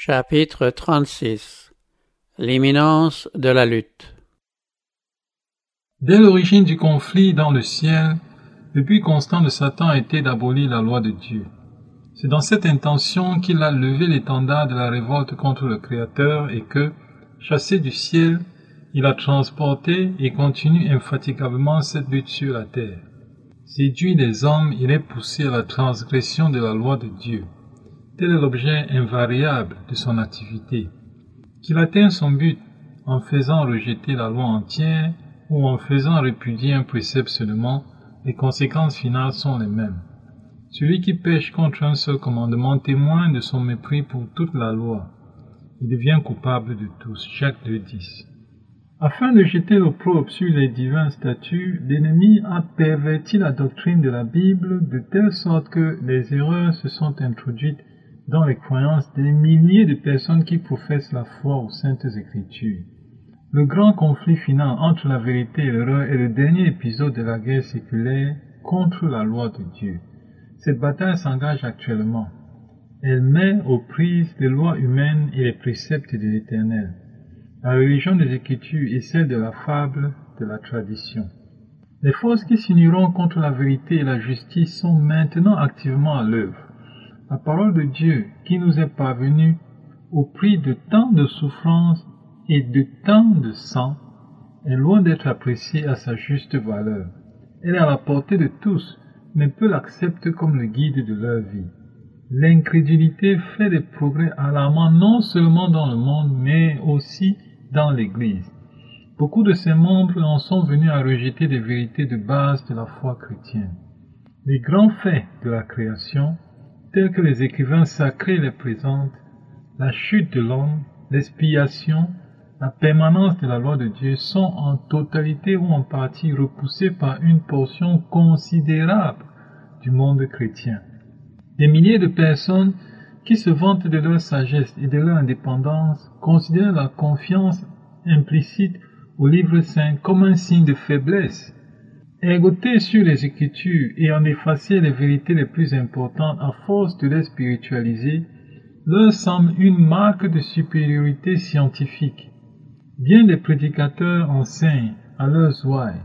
Chapitre 36 L'imminence de la lutte Dès l'origine du conflit dans le ciel, le but constant de Satan été d'abolir la loi de Dieu. C'est dans cette intention qu'il a levé l'étendard de la révolte contre le Créateur et que, chassé du ciel, il a transporté et continue infatigablement cette lutte sur la terre. Séduit des hommes, il est poussé à la transgression de la loi de Dieu. Tel est l'objet invariable de son activité. Qu'il atteint son but en faisant rejeter la loi entière ou en faisant répudier un précepte seulement, les conséquences finales sont les mêmes. Celui qui pêche contre un seul commandement témoigne de son mépris pour toute la loi. Il devient coupable de tous. Jacques 2.10. Afin de jeter l'opprobre sur les divins statuts, l'ennemi a perverti la doctrine de la Bible de telle sorte que les erreurs se sont introduites dans les croyances des milliers de personnes qui professent la foi aux saintes écritures. Le grand conflit final entre la vérité et l'erreur est le dernier épisode de la guerre séculaire contre la loi de Dieu. Cette bataille s'engage actuellement. Elle met aux prises les lois humaines et les préceptes de l'Éternel. La religion des Écritures est celle de la fable, de la tradition. Les forces qui s'uniront contre la vérité et la justice sont maintenant activement à l'œuvre. La parole de Dieu qui nous est parvenue au prix de tant de souffrances et de tant de sang est loin d'être appréciée à sa juste valeur. Elle est à la portée de tous, mais peu l'acceptent comme le guide de leur vie. L'incrédulité fait des progrès alarmants non seulement dans le monde, mais aussi dans l'Église. Beaucoup de ses membres en sont venus à rejeter des vérités de base de la foi chrétienne. Les grands faits de la création tels que les écrivains sacrés les présentent, la chute de l'homme, l'expiation, la permanence de la loi de Dieu sont en totalité ou en partie repoussés par une portion considérable du monde chrétien. Des milliers de personnes qui se vantent de leur sagesse et de leur indépendance considèrent la confiance implicite au livre saint comme un signe de faiblesse Ergoter sur les Écritures et en effacer les vérités les plus importantes à force de les spiritualiser leur semble une marque de supériorité scientifique. Bien des prédicateurs enseignent à leurs ouailles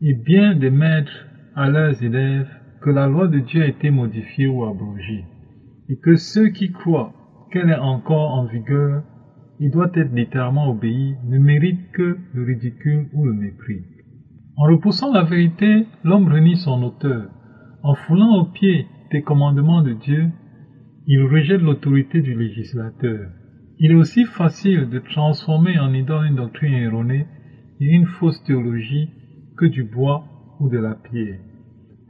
et bien des maîtres à leurs élèves que la loi de Dieu a été modifiée ou abrogée et que ceux qui croient qu'elle est encore en vigueur et doit être littéralement obéie ne méritent que le ridicule ou le mépris. En repoussant la vérité, l'homme renie son auteur. En foulant aux pieds des commandements de Dieu, il rejette l'autorité du législateur. Il est aussi facile de transformer en idole une doctrine erronée et une fausse théologie que du bois ou de la pierre.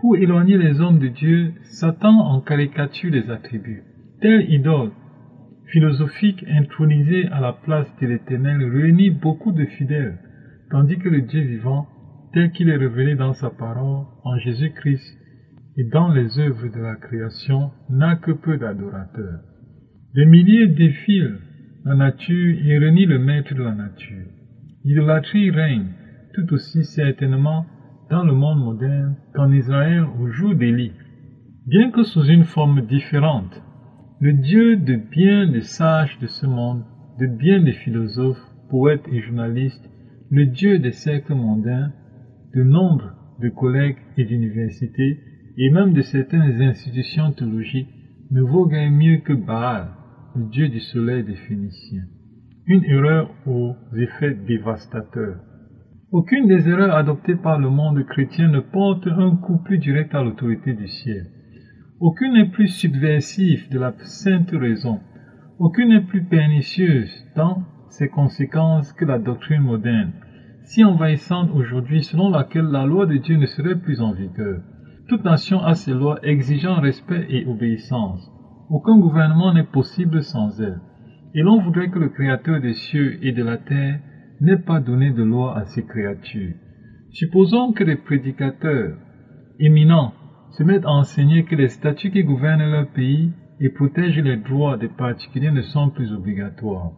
Pour éloigner les hommes de Dieu, Satan en caricature les attributs. Telle idole philosophique intronisée à la place de l'Éternel réunit beaucoup de fidèles, tandis que le Dieu vivant tel qu'il est révélé dans sa parole en Jésus-Christ et dans les œuvres de la création, n'a que peu d'adorateurs. Des milliers défilent la nature et renient le maître de la nature. L'idolâtrie règne tout aussi certainement dans le monde moderne qu'en Israël au jour d'Élie. Bien que sous une forme différente, le Dieu de bien des sages de ce monde, de bien des philosophes, poètes et journalistes, le Dieu des siècles mondains, de nombre de collègues et d'universités et même de certaines institutions théologiques ne vaut guère mieux que Baal, le dieu du soleil des Phéniciens. Une erreur aux effets dévastateurs. Aucune des erreurs adoptées par le monde chrétien ne porte un coup plus direct à l'autorité du ciel. Aucune n'est plus subversive de la sainte raison. Aucune n'est plus pernicieuse dans ses conséquences que la doctrine moderne si envahissante aujourd'hui selon laquelle la loi de Dieu ne serait plus en vigueur. Toute nation a ses lois exigeant respect et obéissance. Aucun gouvernement n'est possible sans elle. Et l'on voudrait que le Créateur des cieux et de la terre n'ait pas donné de loi à ses créatures. Supposons que les prédicateurs éminents se mettent à enseigner que les statuts qui gouvernent leur pays et protègent les droits des particuliers ne sont plus obligatoires,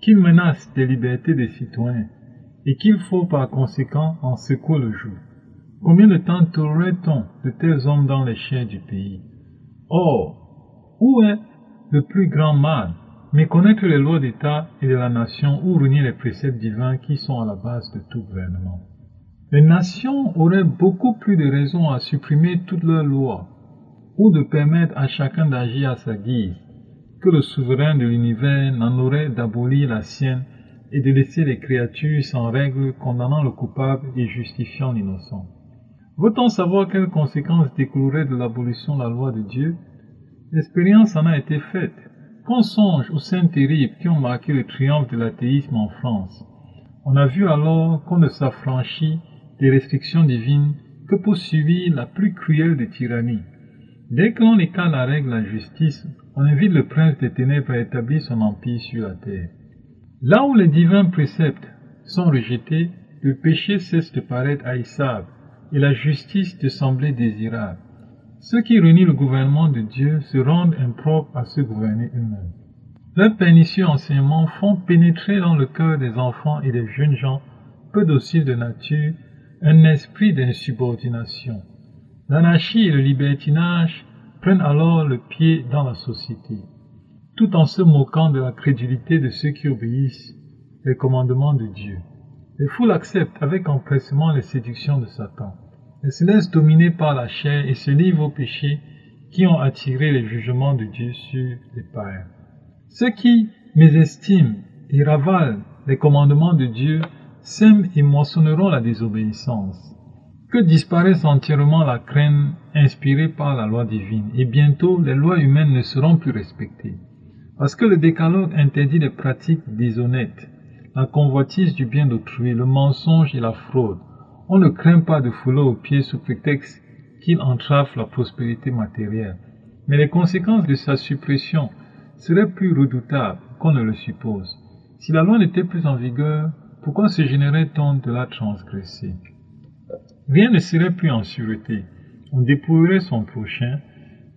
qu'ils menacent les libertés des citoyens et qu'il faut par conséquent en secouer le jour. Combien de temps trouverait-on de tels hommes dans les chairs du pays? Or, où est le plus grand mal? Méconnaître les lois d'État et de la nation ou renier les préceptes divins qui sont à la base de tout gouvernement. Les nations auraient beaucoup plus de raisons à supprimer toutes leurs lois ou de permettre à chacun d'agir à sa guise que le souverain de l'univers n'en aurait d'abolir la sienne et de laisser les créatures sans règle condamnant le coupable et justifiant l'innocent. Veut-on savoir quelles conséquences découleraient de l'abolition de la loi de Dieu? L'expérience en a été faite. Qu'on songe aux scènes terribles qui ont marqué le triomphe de l'athéisme en France. On a vu alors qu'on ne s'affranchit des restrictions divines que pour subir la plus cruelle des tyrannies. Dès que l'on écarte la règle la justice, on invite le prince des ténèbres à établir son empire sur la terre. Là où les divins préceptes sont rejetés, le péché cesse de paraître haïssable et la justice de sembler désirable. Ceux qui renient le gouvernement de Dieu se rendent impropres à se gouverner eux-mêmes. Leurs pernicieux enseignements font pénétrer dans le cœur des enfants et des jeunes gens, peu dociles de nature, un esprit d'insubordination. L'anarchie et le libertinage prennent alors le pied dans la société, tout en se moquant de la crédulité de ceux qui obéissent les commandements de Dieu. Les foules acceptent avec empressement les séductions de Satan. Elles se laissent dominer par la chair et se livrent aux péchés qui ont attiré les jugements de Dieu sur les païens. Ceux qui mésestiment et ravalent les commandements de Dieu sèment et moissonneront la désobéissance. Que disparaisse entièrement la crainte inspirée par la loi divine, et bientôt les lois humaines ne seront plus respectées. Parce que le décalogue interdit les pratiques déshonnêtes, la convoitise du bien d'autrui, le mensonge et la fraude. On ne craint pas de fouler aux pieds sous prétexte qu'il entrave la prospérité matérielle. Mais les conséquences de sa suppression seraient plus redoutables qu'on ne le suppose. Si la loi n'était plus en vigueur, pourquoi se gênerait-on de la transgresser Rien ne serait plus en sûreté. On dépouillerait son prochain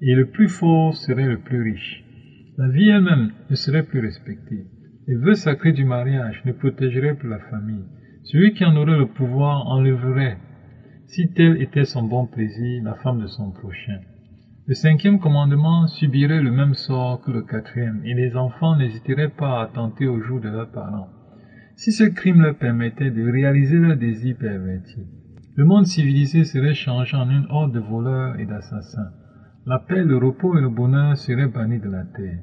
et le plus fort serait le plus riche. La vie elle-même ne serait plus respectée. Les vœux sacrés du mariage ne protégeraient plus la famille. Celui qui en aurait le pouvoir enlèverait, si tel était son bon plaisir, la femme de son prochain. Le cinquième commandement subirait le même sort que le quatrième, et les enfants n'hésiteraient pas à tenter au jour de leurs parents si ce crime leur permettait de réaliser leurs désirs pervertis. Le monde civilisé serait changé en une horde de voleurs et d'assassins. La paix, le repos et le bonheur seraient bannis de la terre.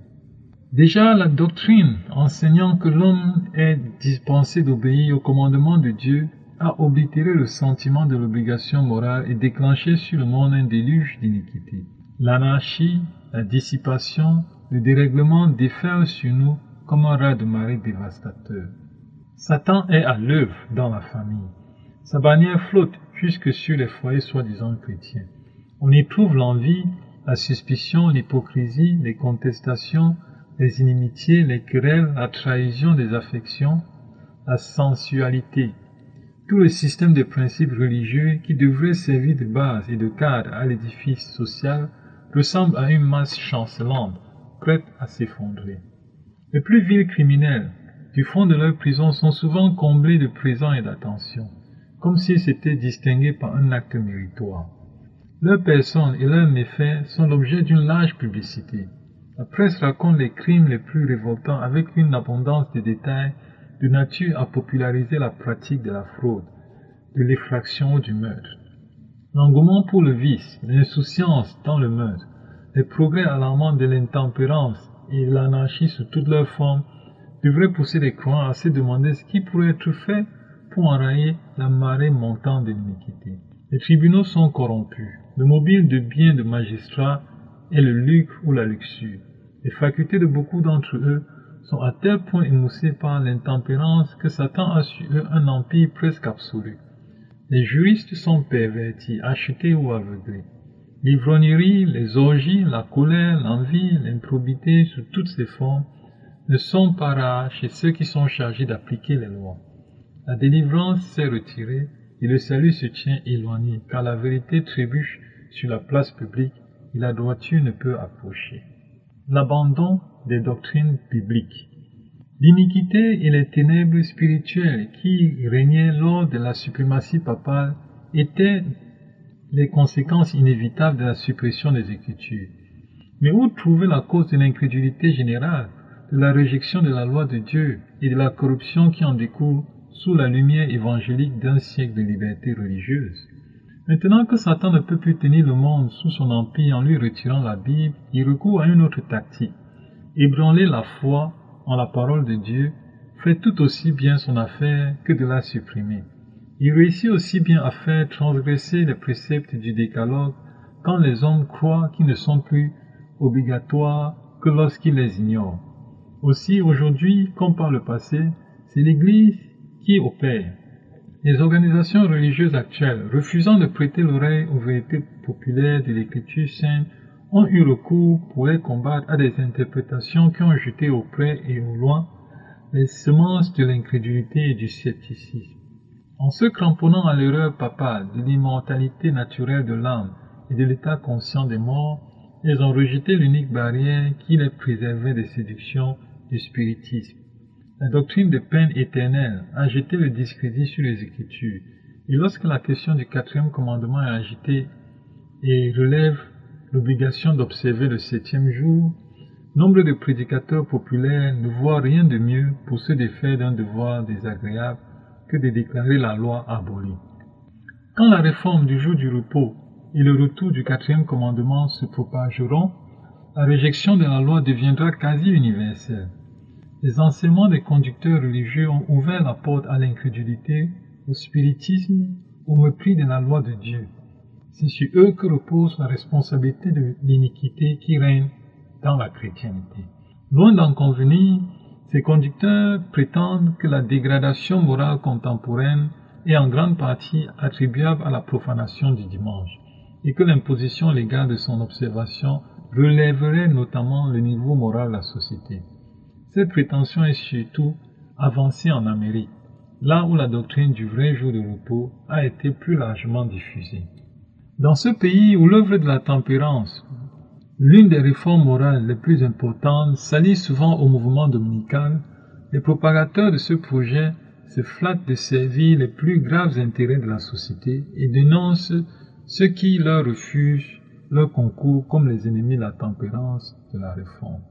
Déjà, la doctrine enseignant que l'homme est dispensé d'obéir au commandement de Dieu a oblitéré le sentiment de l'obligation morale et déclenché sur le monde un déluge d'iniquité. L'anarchie, la dissipation, le dérèglement déferlent sur nous comme un raz de marée dévastateur. Satan est à l'œuvre dans la famille. Sa bannière flotte jusque sur les foyers soi-disant chrétiens. On y trouve l'envie, la suspicion, l'hypocrisie, les contestations, les inimitiés, les querelles, la trahison des affections, la sensualité, tout le système de principes religieux qui devrait servir de base et de cadre à l'édifice social ressemble à une masse chancelante, prête à s'effondrer. Les plus vils criminels, du fond de leur prison sont souvent comblés de présents et d'attention, comme s'ils s'étaient distingués par un acte méritoire. Leurs personnes et leurs méfaits sont l'objet d'une large publicité. La presse raconte les crimes les plus révoltants avec une abondance de détails de nature à populariser la pratique de la fraude, de l'effraction ou du meurtre. L'engouement pour le vice, l'insouciance dans le meurtre, les progrès alarmants de l'intempérance et l'anarchie sous toutes leurs formes devrait pousser les croyants à se demander ce qui pourrait être fait pour enrayer la marée montante de l'iniquité. Les tribunaux sont corrompus. Le mobile de biens de magistrats est le lucre ou la luxure. Les facultés de beaucoup d'entre eux sont à tel point émoussées par l'intempérance que Satan a sur eux un empire presque absolu. Les juristes sont pervertis, achetés ou aveuglés. L'ivrognerie, les orgies, la colère, l'envie, l'improbité sous toutes ses formes ne sont pas rares chez ceux qui sont chargés d'appliquer les lois. La délivrance s'est retirée et le salut se tient éloigné, car la vérité trébuche sur la place publique et la droiture ne peut approcher. L'abandon des doctrines bibliques. L'iniquité et les ténèbres spirituelles qui régnaient lors de la suprématie papale étaient les conséquences inévitables de la suppression des Écritures. Mais où trouver la cause de l'incrédulité générale de la réjection de la loi de Dieu et de la corruption qui en découle sous la lumière évangélique d'un siècle de liberté religieuse? Maintenant que Satan ne peut plus tenir le monde sous son empire en lui retirant la Bible, il recourt à une autre tactique. Ébranler la foi en la parole de Dieu fait tout aussi bien son affaire que de la supprimer. Il réussit aussi bien à faire transgresser les préceptes du décalogue quand les hommes croient qu'ils ne sont plus obligatoires que lorsqu'ils les ignorent. Aussi, aujourd'hui, comme par le passé, c'est l'Église qui opère. Les organisations religieuses actuelles, refusant de prêter l'oreille aux vérités populaires de l'Écriture sainte, ont eu recours pour les combattre à des interprétations qui ont jeté au près et au loin les semences de l'incrédulité et du scepticisme. En se cramponnant à l'erreur papale de l'immortalité naturelle de l'âme et de l'état conscient des morts, elles ont rejeté l'unique barrière qui les préservait des séductions du spiritisme. La doctrine des peines éternelles a jeté le discrédit sur les Écritures, et lorsque la question du quatrième commandement est agitée et relève l'obligation d'observer le septième jour, nombre de prédicateurs populaires ne voient rien de mieux pour se défaire d'un devoir désagréable que de déclarer la loi abolie. Quand la réforme du jour du repos et le retour du quatrième commandement se propageront, la réjection de la loi deviendra quasi universelle. Les enseignements des conducteurs religieux ont ouvert la porte à l'incrédulité, au spiritisme, au mépris de la loi de Dieu. C'est sur eux que repose la responsabilité de l'iniquité qui règne dans la chrétienté. Loin d'en convenir, ces conducteurs prétendent que la dégradation morale contemporaine est en grande partie attribuable à la profanation du dimanche et que l'imposition légale de son observation relèverait notamment le niveau moral de la société. Cette prétention est surtout avancée en Amérique, là où la doctrine du vrai jour de repos a été plus largement diffusée. Dans ce pays où l'œuvre de la tempérance, l'une des réformes morales les plus importantes, s'allie souvent au mouvement dominical, les propagateurs de ce projet se flattent de servir les plus graves intérêts de la société et dénoncent ceux qui leur refusent leur concours comme les ennemis de la tempérance de la réforme.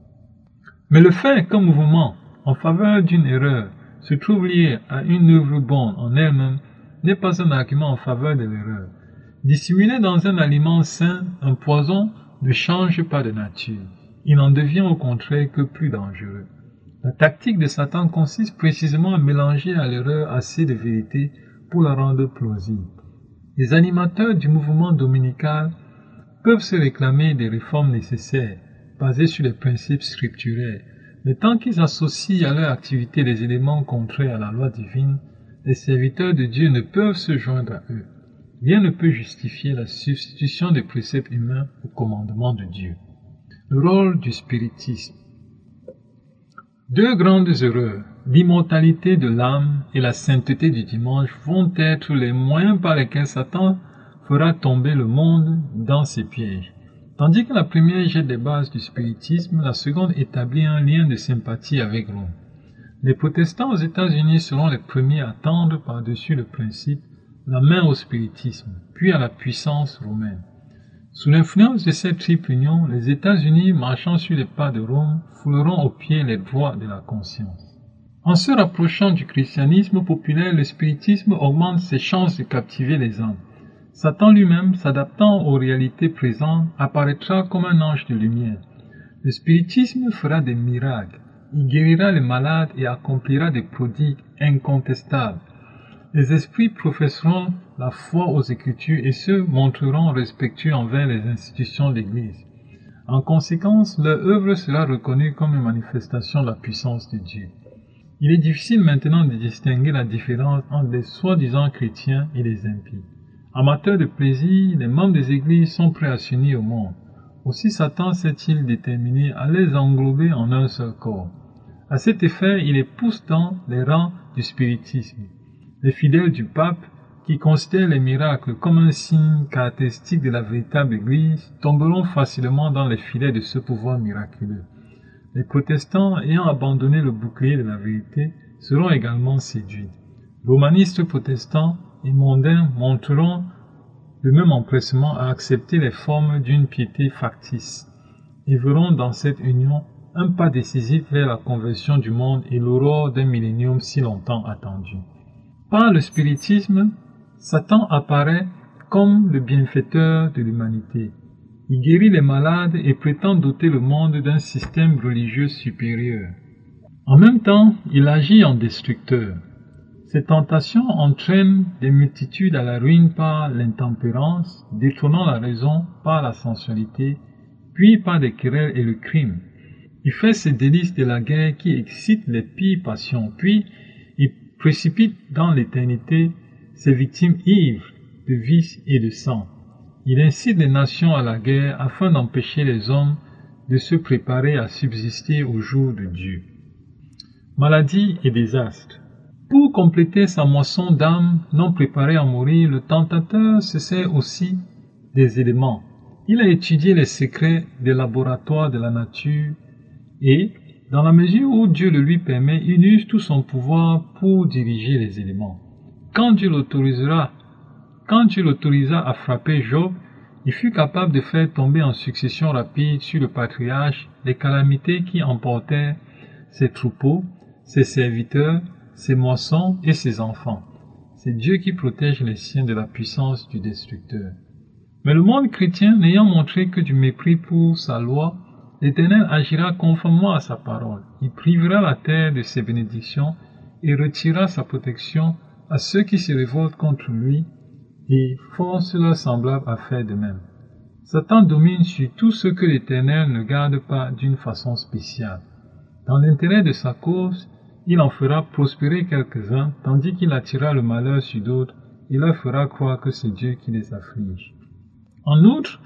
Mais le fait qu'un mouvement en faveur d'une erreur se trouve lié à une œuvre bonne en elle-même n'est pas un argument en faveur de l'erreur. Dissimuler dans un aliment sain un poison ne change pas de nature. Il en devient au contraire que plus dangereux. La tactique de Satan consiste précisément à mélanger à l'erreur assez de vérité pour la rendre plausible. Les animateurs du mouvement dominical peuvent se réclamer des réformes nécessaires, basées sur les principes scripturaires, mais tant qu'ils associent à leur activité des éléments contraires à la loi divine, les serviteurs de Dieu ne peuvent se joindre à eux. Rien ne peut justifier la substitution des préceptes humains au commandement de Dieu. Le rôle du spiritisme. Deux grandes erreurs, l'immortalité de l'âme et la sainteté du dimanche, vont être les moyens par lesquels Satan fera tomber le monde dans ses pièges. Tandis que la première jette des bases du spiritisme, la seconde établit un lien de sympathie avec Rome. Les protestants aux États-Unis seront les premiers à tendre par-dessus le principe la main au spiritisme, puis à la puissance romaine. Sous l'influence de cette triple union, les États-Unis, marchant sur les pas de Rome, fouleront aux pieds les droits de la conscience. En se rapprochant du christianisme populaire, le spiritisme augmente ses chances de captiver les âmes. Satan lui-même, s'adaptant aux réalités présentes, apparaîtra comme un ange de lumière. Le spiritisme fera des miracles, il guérira les malades et accomplira des prodigues incontestables. Les esprits professeront la foi aux Écritures et se montreront respectueux envers les institutions de l'Église. En conséquence, leur œuvre sera reconnue comme une manifestation de la puissance de Dieu. Il est difficile maintenant de distinguer la différence entre les soi-disant chrétiens et les impies. Amateurs de plaisir, les membres des églises sont prêts à s'unir au monde. Aussi Satan s'est-il déterminé à les englober en un seul corps. À cet effet, il les pousse dans les rangs du spiritisme. Les fidèles du pape, qui considèrent les miracles comme un signe caractéristique de la véritable Église, tomberont facilement dans les filets de ce pouvoir miraculeux. Les protestants, ayant abandonné le bouclier de la vérité, seront également séduits. Romanistes protestants et mondains montreront le même empressement à accepter les formes d'une piété factice et verront dans cette union un pas décisif vers la conversion du monde et l'aurore d'un millénium si longtemps attendu. Par le spiritisme, Satan apparaît comme le bienfaiteur de l'humanité. Il guérit les malades et prétend doter le monde d'un système religieux supérieur. En même temps, il agit en destructeur. Ses tentations entraînent des multitudes à la ruine par l'intempérance, détrônant la raison par la sensualité, puis par des querelles et le crime. Il fait ses délices de la guerre qui excitent les pires passions, puis il précipite dans l'éternité ses victimes ivres de vice et de sang. Il incite les nations à la guerre afin d'empêcher les hommes de se préparer à subsister au jour de Dieu. Maladie et désastre. Pour compléter sa moisson d'âmes non préparées à mourir, le tentateur se sert aussi des éléments. Il a étudié les secrets des laboratoires de la nature et, dans la mesure où Dieu le lui permet, il use tout son pouvoir pour diriger les éléments. Quand Dieu l'autorisera, quand Dieu l'autorisa à frapper Job, il fut capable de faire tomber en succession rapide sur le patriarche les calamités qui emportèrent ses troupeaux, ses serviteurs, ses moissons et ses enfants. C'est Dieu qui protège les siens de la puissance du destructeur. Mais le monde chrétien n'ayant montré que du mépris pour sa loi, l'Éternel agira conformément à sa parole. Il privera la terre de ses bénédictions et retirera sa protection à ceux qui se révoltent contre lui et force leurs semblables à faire de même. Satan domine sur tout ce que l'Éternel ne garde pas d'une façon spéciale. Dans l'intérêt de sa cause, il en fera prospérer quelques-uns, tandis qu'il attirera le malheur sur d'autres et leur fera croire que c'est Dieu qui les afflige. En outre,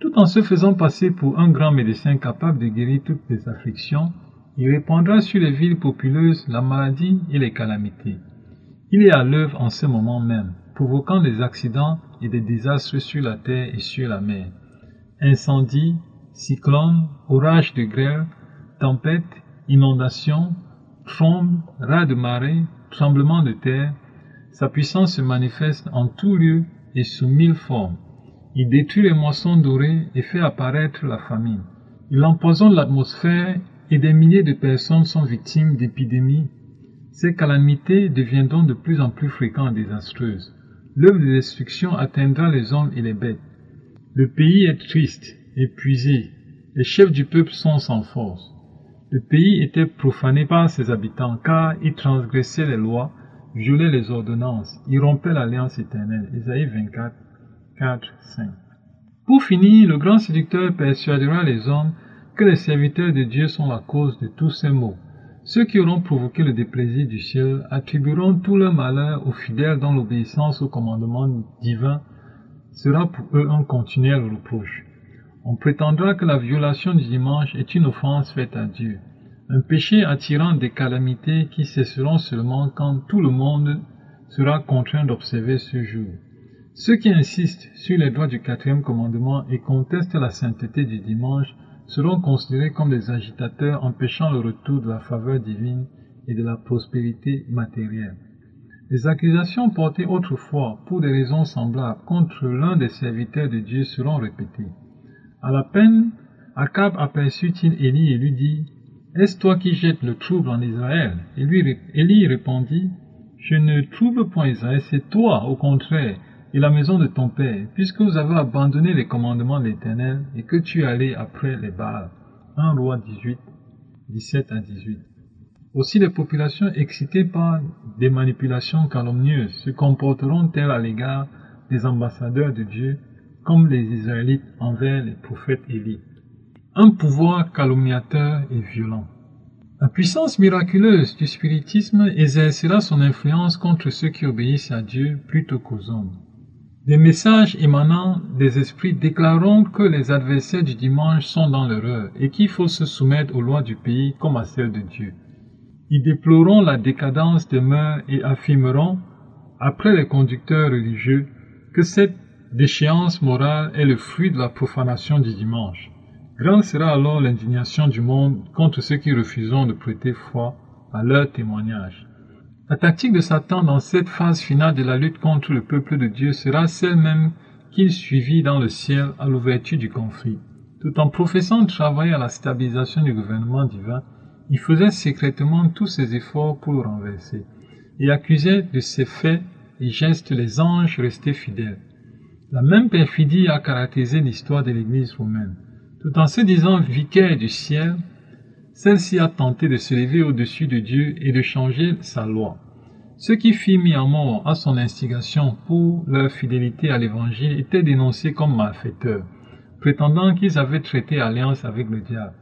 tout en se faisant passer pour un grand médecin capable de guérir toutes les afflictions, il répandra sur les villes populeuses la maladie et les calamités. Il est à l'œuvre en ce moment même, provoquant des accidents et des désastres sur la terre et sur la mer. Incendies, cyclones, orages de grêle, tempêtes, inondations, trombes, rats de marée, tremblements de terre, sa puissance se manifeste en tout lieu et sous mille formes. Il détruit les moissons dorées et fait apparaître la famine. Il empoisonne l'atmosphère et des milliers de personnes sont victimes d'épidémies. Ces calamités deviendront de plus en plus fréquentes et désastreuses. L'œuvre de destruction atteindra les hommes et les bêtes. Le pays est triste, épuisé. Les chefs du peuple sont sans force. Le pays était profané par ses habitants, car ils transgressaient les lois, violaient les ordonnances, ils rompaient l'alliance éternelle. Isaïe 24, 4, 5. Pour finir, le grand séducteur persuadera les hommes que les serviteurs de Dieu sont la cause de tous ces maux. Ceux qui auront provoqué le déplaisir du ciel attribueront tout leur malheur aux fidèles dont l'obéissance au commandement divin sera pour eux un continuel reproche. On prétendra que la violation du dimanche est une offense faite à Dieu, un péché attirant des calamités qui cesseront seulement quand tout le monde sera contraint d'observer ce jour. Ceux qui insistent sur les droits du quatrième commandement et contestent la sainteté du dimanche seront considérés comme des agitateurs empêchant le retour de la faveur divine et de la prospérité matérielle. Les accusations portées autrefois pour des raisons semblables contre l'un des serviteurs de Dieu seront répétées. À la peine, Akab aperçut-il Élie et lui dit, Est-ce toi qui jettes le trouble en Israël? Et lui, Élie répondit, Je ne trouble point Israël, c'est toi, au contraire, et la maison de ton père, puisque vous avez abandonné les commandements de l'Éternel et que tu es allé après les Baals. 1 roi 18, 17 à 18. Aussi les populations excitées par des manipulations calomnieuses se comporteront-elles à l'égard des ambassadeurs de Dieu comme les Israélites envers les prophètes Élie. Un pouvoir calomniateur et violent. La puissance miraculeuse du spiritisme exercera son influence contre ceux qui obéissent à Dieu plutôt qu'aux hommes. Des messages émanant des esprits déclareront que les adversaires du dimanche sont dans l'erreur et qu'il faut se soumettre aux lois du pays comme à celles de Dieu. Ils déploreront la décadence des mœurs et affirmeront, après les conducteurs religieux, que cette déchéance morale est le fruit de la profanation du dimanche. Grande sera alors l'indignation du monde contre ceux qui refuseront de prêter foi à leur témoignage. La tactique de Satan dans cette phase finale de la lutte contre le peuple de Dieu sera celle même qu'il suivit dans le ciel à l'ouverture du conflit. Tout en professant de travailler à la stabilisation du gouvernement divin, il faisait secrètement tous ses efforts pour le renverser et accusait de ses faits et gestes les anges restés fidèles. La même perfidie a caractérisé l'histoire de l'Église romaine. Tout en se disant vicaire du ciel, celle-ci a tenté de se lever au-dessus de Dieu et de changer sa loi. Ceux qui furent mis en mort à son instigation pour leur fidélité à l'Évangile étaient dénoncés comme malfaiteurs, prétendant qu'ils avaient traité alliance avec le diable.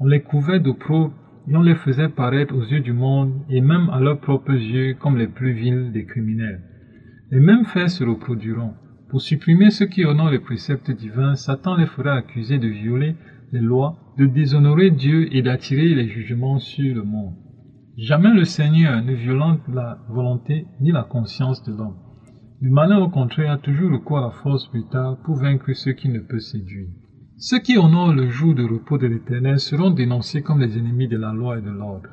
On les couvait d'opprobre et on les faisait paraître aux yeux du monde et même à leurs propres yeux comme les plus vils des criminels. Les mêmes faits se reproduiront. Pour supprimer ceux qui honorent les préceptes divins, Satan les fera accuser de violer les lois, de déshonorer Dieu et d'attirer les jugements sur le monde. Jamais le Seigneur ne violente la volonté ni la conscience de l'homme. Le malin, au contraire, a toujours recours à la force brutale pour vaincre ceux qui ne peut séduire. Ceux qui honorent le jour de repos de l'Éternel seront dénoncés comme les ennemis de la loi et de l'ordre,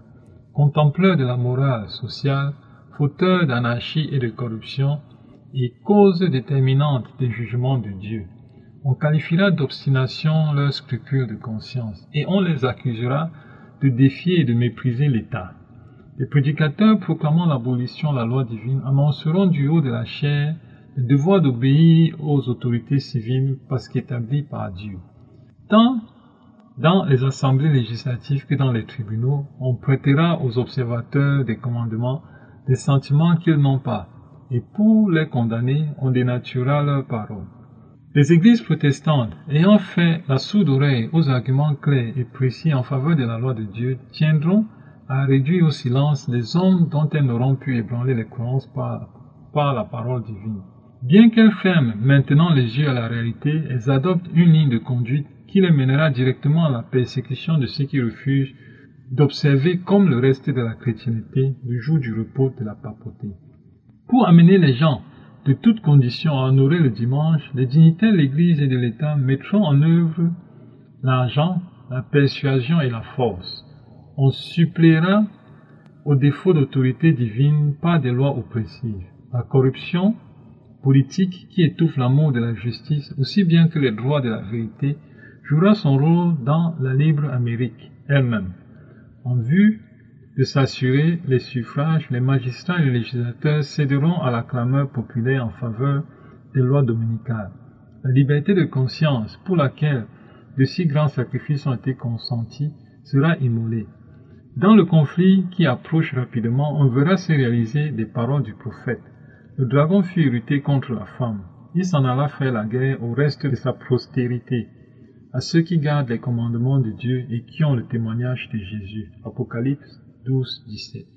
contempleurs de la morale sociale, fauteurs d'anarchie et de corruption, et cause déterminante des jugements de Dieu. On qualifiera d'obstination leurs scrupules de conscience, et on les accusera de défier et de mépriser l'État. Les prédicateurs proclamant l'abolition de la loi divine annonceront du haut de la chair le devoir d'obéir aux autorités civiles parce qu'établies par Dieu. Tant dans les assemblées législatives que dans les tribunaux, on prêtera aux observateurs des commandements des sentiments qu'ils n'ont pas, et pour les condamner, on dénaturera leurs paroles. Les églises protestantes, ayant fait la sourde oreille aux arguments clairs et précis en faveur de la loi de Dieu, tiendront à réduire au silence les hommes dont elles n'auront pu ébranler les croyances par, par la parole divine. Bien qu'elles ferment maintenant les yeux à la réalité, elles adoptent une ligne de conduite qui les mènera directement à la persécution de ceux qui refusent d'observer comme le reste de la chrétienté le jour du repos de la papauté. Pour amener les gens de toutes conditions à honorer le dimanche, les dignitaires de l'Église et de l'État mettront en œuvre l'argent, la persuasion et la force on suppléera aux défauts d'autorité divine par des lois oppressives. La corruption politique qui étouffe l'amour de la justice aussi bien que les droits de la vérité jouera son rôle dans la libre Amérique elle-même. En vue de s'assurer les suffrages, les magistrats et les législateurs céderont à la clameur populaire en faveur des lois dominicales. La liberté de conscience pour laquelle de si grands sacrifices ont été consentis sera immolée. Dans le conflit qui approche rapidement, on verra se réaliser des paroles du prophète. Le dragon fut irrité contre la femme. Il s'en alla faire la guerre au reste de sa postérité, à ceux qui gardent les commandements de Dieu et qui ont le témoignage de Jésus. Apocalypse 12, 17.